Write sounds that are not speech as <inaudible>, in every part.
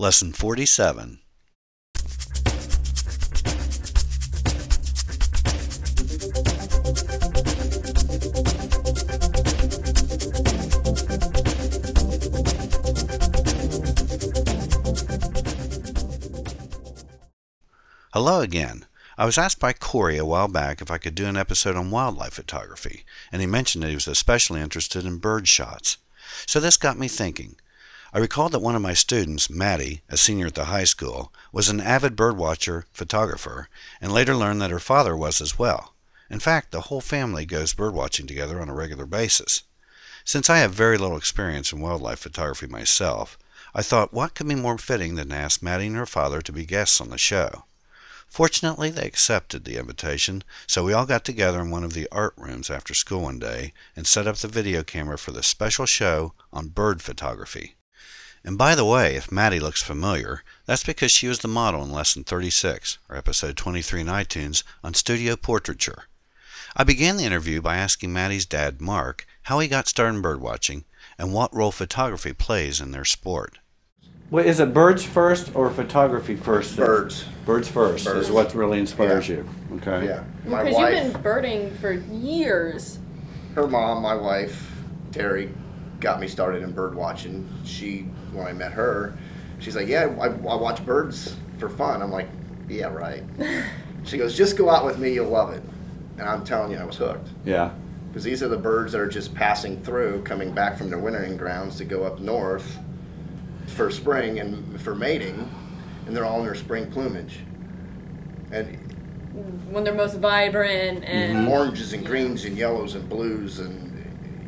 Lesson 47. Hello again. I was asked by Corey a while back if I could do an episode on wildlife photography, and he mentioned that he was especially interested in bird shots. So this got me thinking. I recalled that one of my students, Maddie, a senior at the high school, was an avid birdwatcher photographer, and later learned that her father was as well. In fact, the whole family goes birdwatching together on a regular basis. Since I have very little experience in wildlife photography myself, I thought what could be more fitting than to ask Maddie and her father to be guests on the show. Fortunately, they accepted the invitation, so we all got together in one of the art rooms after school one day and set up the video camera for the special show on bird photography. And by the way, if Maddie looks familiar, that's because she was the model in Lesson 36, or Episode 23 in iTunes, on studio portraiture. I began the interview by asking Maddie's dad, Mark, how he got started in birdwatching and what role photography plays in their sport. Well, is it birds first or photography first? Birds. Birds first Birds. is what really inspires Yeah. you. Okay. Yeah. My Because wife, you've been birding for years. her mom, my wife, Terry, got me started in bird watching. She, when I met her, she's like, "Yeah, I, I watch birds for fun." I'm like, "Yeah, right." <laughs> she goes, "Just go out with me, you'll love it." And I'm telling you, I was hooked Yeah. because these are the birds that are just passing through, coming back from their wintering grounds to go up north for spring and for mating, and they're all in their spring plumage. And When they're most vibrant and oranges and greens and yellows and blues and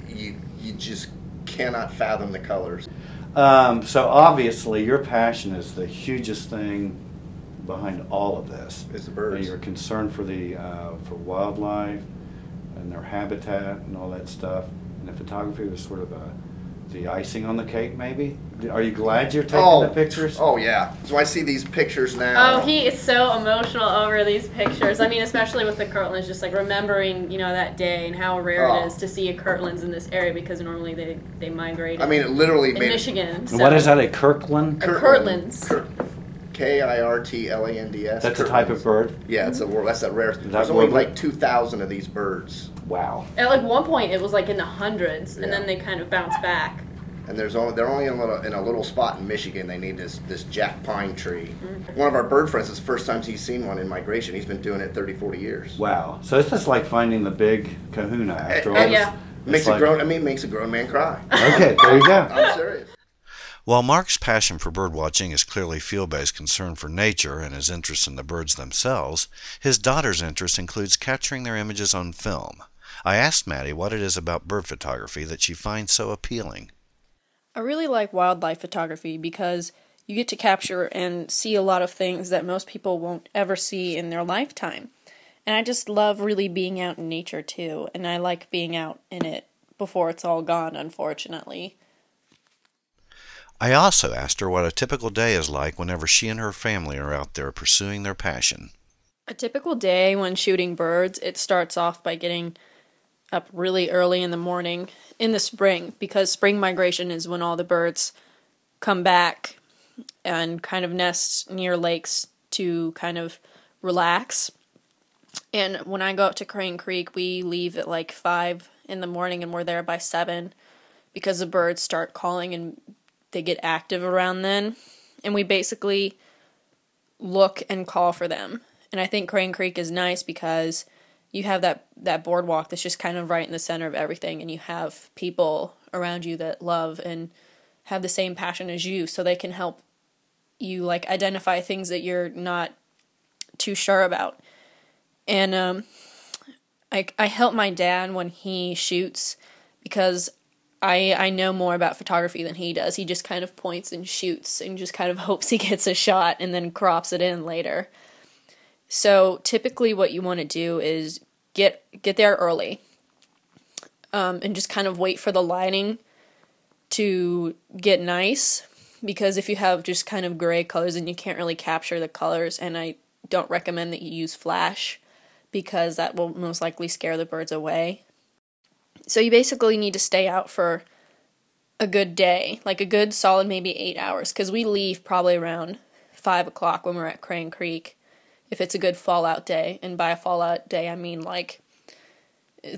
you you just cannot fathom the colors. Um, so obviously, your passion is the hugest thing behind all of this. Is the birds. And you're concerned for the uh, for wildlife and their habitat and all that stuff. And the photography was sort of a the icing on the cake, maybe. Are you glad you're taking oh, the pictures? Oh yeah. So I see these pictures now. Oh, he is so emotional over these pictures. I mean, especially with the Kirtlands, just like remembering, you know, that day and how rare Oh. it is to see a Kirtlands in this area because normally they, they migrate I mean, it literally in made Michigan. And So. what is that? A Kirkland? A Kirtlands. K i r t l a n d s. That's a type of bird. Yeah, it's a wor- that's a rare. that There's only like two thousand of these birds, Wow. At like one point, it was like in the hundreds, and then they kind of bounced back. and there's only they're only in a little in a little spot in Michigan. They need this this jack pine tree. Mm-hmm. One of our bird friends, is the first time he's seen one in migration. He's been doing it 30, 40 years. Wow. So it's just like finding the big kahuna after all. this- yeah. it's Makes like- a grown. I mean, makes a grown man cry. <laughs> Okay, there you go. I'm serious. While Mark's passion for birdwatching is clearly fueled by his concern for nature and his interest in the birds themselves, his daughter's interest includes capturing their images on film. I asked Maddie what it is about bird photography that she finds so appealing. I really like wildlife photography because you get to capture and see a lot of things that most people won't ever see in their lifetime. And I just love really being out in nature too, and I like being out in it before it's all gone, unfortunately. I also asked her what a typical day is like whenever she and her family are out there pursuing their passion. A typical day when shooting birds, it starts off by getting up really early in the morning in the spring because spring migration is when all the birds come back and kind of nest near lakes to kind of relax. And when I go up to Crane Creek, we leave at like 5 in the morning and we're there by 7 because the birds start calling and they get active around then. And we basically look and call for them. And I think Crane Creek is nice because you have that that boardwalk that's just kind of right in the center of everything and you have people around you that love and have the same passion as you so they can help you like identify things that you're not too sure about. And um I I help my dad when he shoots because I I know more about photography than he does. He just kind of points and shoots and just kind of <laughs> hopes he gets a shot and then crops it in later. So typically, what you want to do is get get there early, um, and just kind of wait for the lighting to get nice. Because if you have just kind of gray colors and you can't really capture the colors, and I don't recommend that you use flash because that will most likely scare the birds away. So you basically need to stay out for a good day, like a good solid maybe eight hours, because we leave probably around five o'clock when we're at Crane Creek, if it's a good fallout day. And by a fallout day, I mean like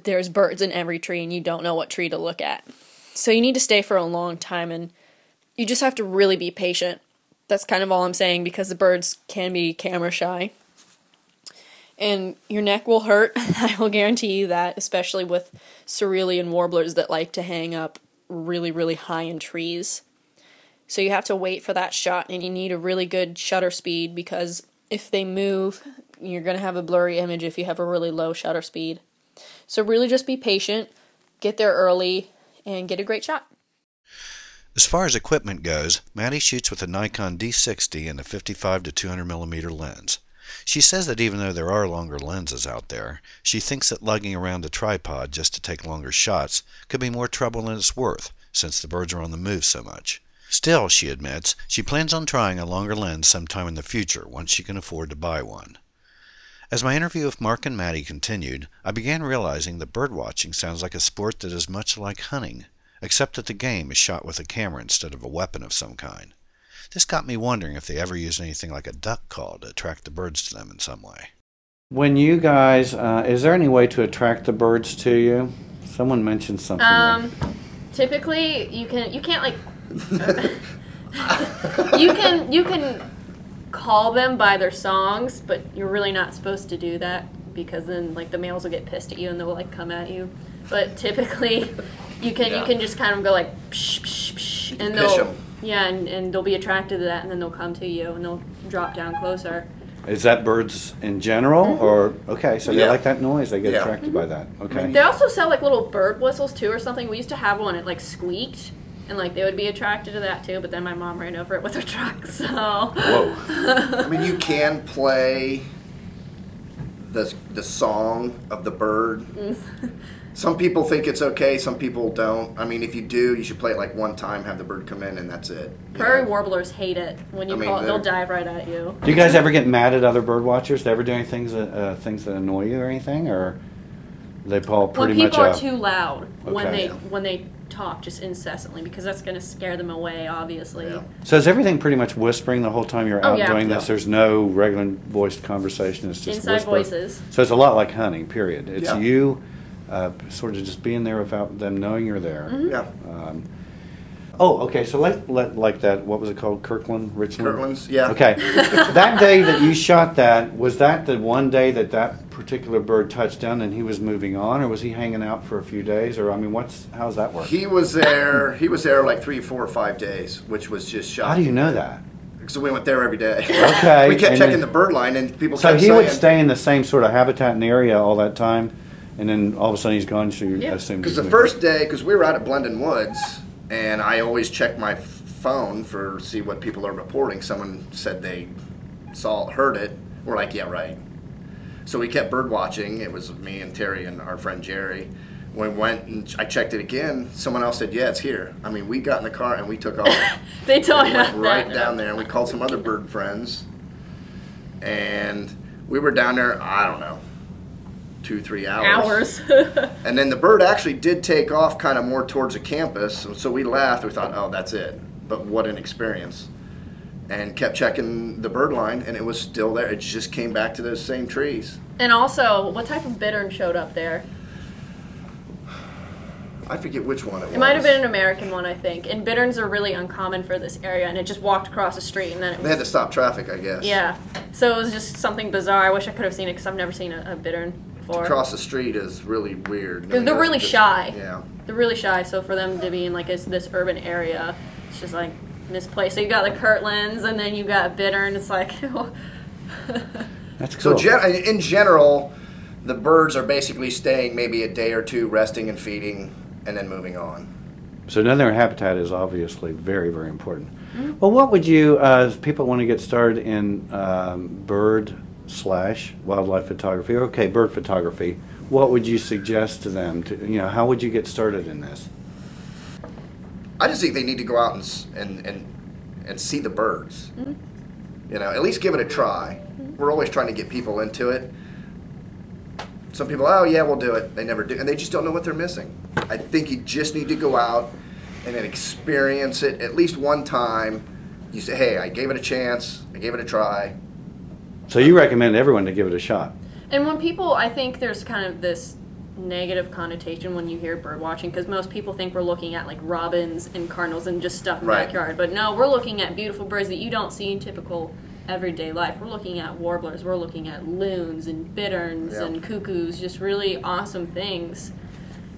there's birds in every tree and you don't know what tree to look at. So you need to stay for a long time and you just have to really be patient. That's kind of all I'm saying because the birds can be camera shy. And your neck will hurt, <laughs> I will guarantee you that, especially with cerulean warblers that like to hang up really, really high in trees. So you have to wait for that shot and you need a really good shutter speed because if they move, you're going to have a blurry image if you have a really low shutter speed. So really just be patient, get there early, and get a great shot. As far as equipment goes, Maddie shoots with a Nikon D60 and a 55 to 200 millimeter lens. She says that even though there are longer lenses out there, she thinks that lugging around a tripod just to take longer shots could be more trouble than it's worth, since the birds are on the move so much. Still, she admits, she plans on trying a longer lens sometime in the future once she can afford to buy one. As my interview with Mark and Maddie continued, I began realizing that birdwatching sounds like a sport that is much like hunting, except that the game is shot with a camera instead of a weapon of some kind. This got me wondering if they ever use anything like a duck call to attract the birds to them in some way. When you guys, uh, is there any way to attract the birds to you? Someone mentioned something. Um, typically you can you can't like <laughs> you can you can call them by their songs, but you're really not supposed to do that because then like the males will get pissed at you and they'll like come at you. But typically, you can Yeah. you can just kind of go like psh psh psh, and Pish they'll 'em. yeah, and, and they'll be attracted to that, and then they'll come to you and they'll drop down closer. Is that birds in general, mm-hmm. or okay? So they Yeah. like that noise; they get Yeah. attracted by that. Mm-hmm. Okay. They also sell like little bird whistles too, or something. We used to have one. It like squeaked, and like they would be attracted to that too. But then my mom ran over it with her truck. <laughs> So Whoa. <laughs> I mean, you can play the the song of the bird. Some people think it's okay. Some people don't. I mean, if you do, you should play it like one time, have the bird come in, and that's it. prairie know? warblers hate it when you I mean, call it. They'll dive right at you. Do you guys ever get mad at other bird watchers? They ever do any things that uh, things that annoy you or anything, or they all pretty when much? people are uh, too loud when they when they talk just incessantly because that's going to scare them away. Obviously. Yeah. so is everything pretty much whispering the whole time you're Oh, out yeah. doing this? Yeah. There's no regular voiced conversation. It's just Inside whisper. voices. So it's a lot like hunting. Period. It's Yeah. you, uh, sort of just being there without them knowing you're there. Mm-hmm. Yeah. Um, oh, okay. So like, let, like that. What was it called? Kirkland, Richland. Kirkland's, yeah. Okay. <laughs> that day that you shot that was that the one day that that particular bird touched down and he was moving on, or was he hanging out for a few days, or I mean, what's how's that work? He was there. He was there like three, four, or five days, which was just shocking. How do you know that? Because we went there every day. Okay, <laughs> we kept and checking then- the bird line, and people So kept he saying. would stay in the same sort of habitat and area all that time, and then all of a sudden he's gone. So you Yeah. assume Because the moved. first day, because we were out at Blendon Woods, and I always check my phone for see what people are reporting. Someone said they saw, heard it. We're like, yeah, right. So we kept bird watching. It was me and Terry and our friend Jerry. When we went and I checked it again, someone else said, yeah, it's here. I mean, we got in the car and we took off. <laughs> They told We you went that. right down there, and we called some other bird friends, and we were down there. I don't know, two, three Hours. Hours. <laughs> and then the bird actually did take off kind of more towards the campus. So we laughed. We thought, oh, that's it. But what an experience. And kept checking the bird line, and it was still there. It just came back to those same trees. and also, what type of bittern showed up there? I forget which one it was. It might have been an American one, I think. And bitterns are really uncommon for this area, and it just walked across the street, and then it was They had to stop traffic, I guess. Yeah. So it was just something bizarre. I wish I could have seen it because I've never seen a, a bittern before. Across the street is really weird. Because they're really Just- shy. Yeah. They're really shy, so for them to be in like this, this urban area, it's just like misplaced. So you got the Kirtlands, and then you got bittern. It's like, <laughs> That's So cool. gen- in general, the birds are basically staying maybe a day or two, resting and feeding, and then moving on. So another habitat is obviously very, very important. Well, what would you, uh, if people want to get started in um, bird slash wildlife photography, okay, bird photography, what would you suggest to them? To you know, how would you get started in this? I just think they need to go out and and and, and see the birds. Mm-hmm. You know, at least give it a try. Mm-hmm. We're always trying to get people into it. Some people, oh yeah, we'll do it. They never do, and they just don't know what they're missing. I think you just need to go out and then experience it at least one time. You say, "Hey, I gave it a chance. I gave it a try." So you recommend everyone to give it a shot. And when people, I think there's kind of this negative connotation when you hear bird watching because most people think we're looking at like robins and cardinals and just stuff in the Right. backyard. But no, we're looking at beautiful birds that you don't see in typical everyday life. We're looking at warblers, we're looking at loons and bitterns Yeah. and cuckoos, just really awesome things.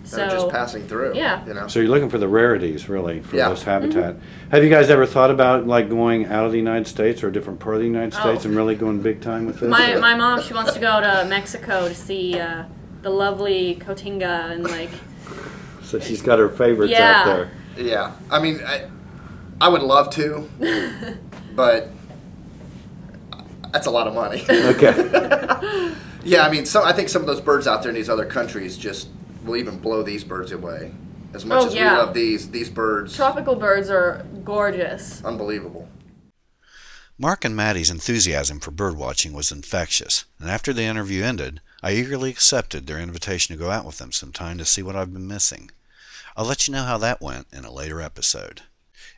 So that are just passing through. Yeah. You know. So you're looking for the rarities, really, for Yeah. this habitat. Have you guys ever thought about like going out of the United States or a different part of the United States Oh. and really going big time with this? my my mom, she wants to go to Mexico to see uh, the lovely Cotinga and <laughs> like so she's got her favorites Yeah. out there. Yeah, I mean, I, I would love to, <laughs> but that's a lot of money. Okay. <laughs> yeah, I mean, some I think some of those birds out there in these other countries just will even blow these birds away. As much Oh, as yeah. we love these, these birds, tropical birds are gorgeous. unbelievable. Mark and Maddie's enthusiasm for birdwatching was infectious, and after the interview ended, I eagerly accepted their invitation to go out with them sometime to see what I've been missing. I'll let you know how that went in a later episode.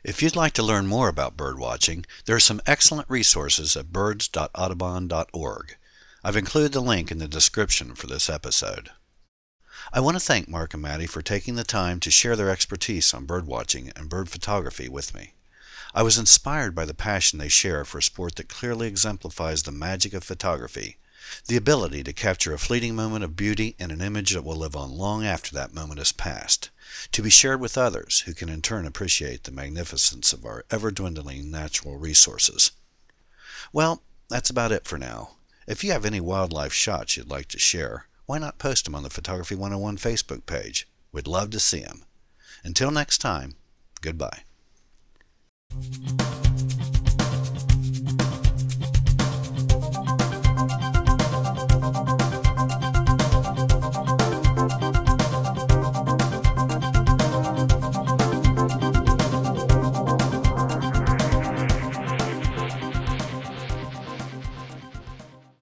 If you'd like to learn more about birdwatching, there are some excellent resources at birds.audubon.org. I've included the link in the description for this episode. I want to thank Mark and Maddie for taking the time to share their expertise on birdwatching and bird photography with me. I was inspired by the passion they share for a sport that clearly exemplifies the magic of photography, the ability to capture a fleeting moment of beauty in an image that will live on long after that moment has passed, to be shared with others who can in turn appreciate the magnificence of our ever dwindling natural resources. Well, that's about it for now. If you have any wildlife shots you'd like to share, why not post them on the Photography 101 Facebook page? We'd love to see them. Until next time, goodbye. Mm-hmm.